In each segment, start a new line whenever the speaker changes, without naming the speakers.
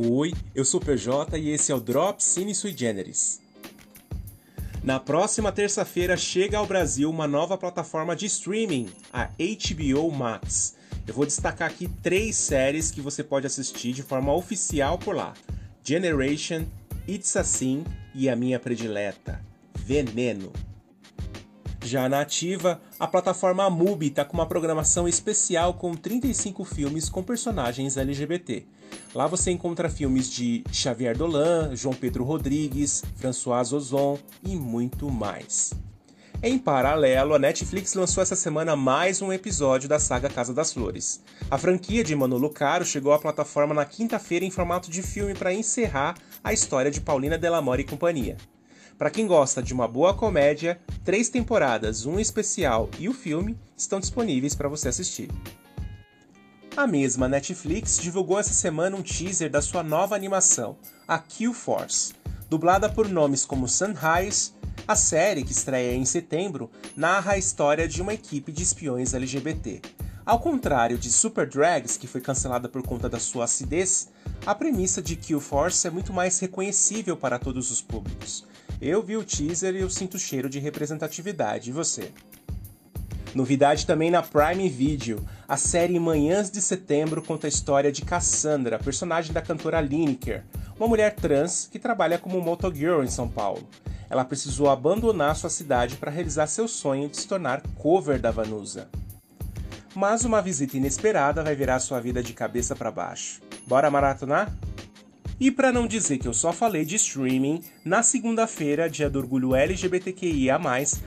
Oi, eu sou o PJ e esse é o Drop Cine Sui Generis. Na próxima terça-feira chega ao Brasil uma nova plataforma de streaming, a HBO Max. Eu vou destacar aqui três séries que você pode assistir de forma oficial por lá: Generation, It's Assim e a minha predileta, Veneno. Já na ativa, a plataforma Mubi está com uma programação especial com 35 filmes com personagens LGBT. Lá você encontra filmes de Xavier Dolan, João Pedro Rodrigues, François Ozon e muito mais. Em paralelo, a Netflix lançou essa semana mais um episódio da saga Casa das Flores. A franquia de Manolo Caro chegou à plataforma na quinta-feira em formato de filme para encerrar a história de Paulina Delamore e companhia. Para quem gosta de uma boa comédia, três temporadas, um especial e o filme estão disponíveis para você assistir. A mesma Netflix divulgou essa semana um teaser da sua nova animação, a Q Force. Dublada por nomes como Sunrise, a série, que estreia em setembro, narra a história de uma equipe de espiões LGBT. Ao contrário de Super Drags, que foi cancelada por conta da sua acidez, a premissa de Q Force é muito mais reconhecível para todos os públicos. Eu vi o teaser e eu sinto cheiro de representatividade. E você? Novidade também na Prime Video. A série Manhãs de Setembro conta a história de Cassandra, personagem da cantora Lineker, uma mulher trans que trabalha como motogirl em São Paulo. Ela precisou abandonar sua cidade para realizar seu sonho de se tornar cover da Vanusa. Mas uma visita inesperada vai virar sua vida de cabeça para baixo. Bora maratonar? E para não dizer que eu só falei de streaming, na segunda-feira, dia do orgulho LGBTQIA+,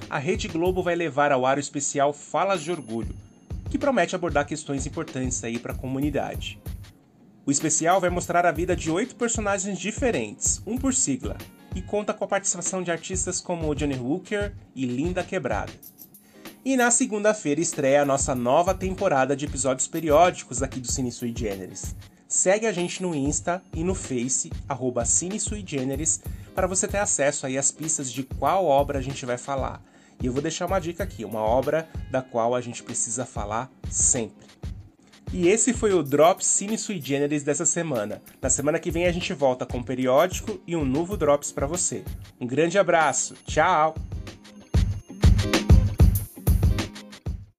a Rede Globo vai levar ao ar o especial Falas de Orgulho, que promete abordar questões importantes aí para a comunidade. O especial vai mostrar a vida de oito personagens diferentes, um por sigla, e conta com a participação de artistas como Johnny Hooker e Linda Quebrada. E na segunda-feira estreia a nossa nova temporada de episódios periódicos aqui do Cine Sui Generis. Segue a gente no Insta e no Face, arroba CineSuiGeneris, para você ter acesso aí às pistas de qual obra a gente vai falar. E eu vou deixar uma dica aqui, uma obra da qual a gente precisa falar sempre. E esse foi o Drop Cine Sui Generis dessa semana. Na semana que vem a gente volta com um periódico e um novo Drops para você. Um grande abraço, tchau!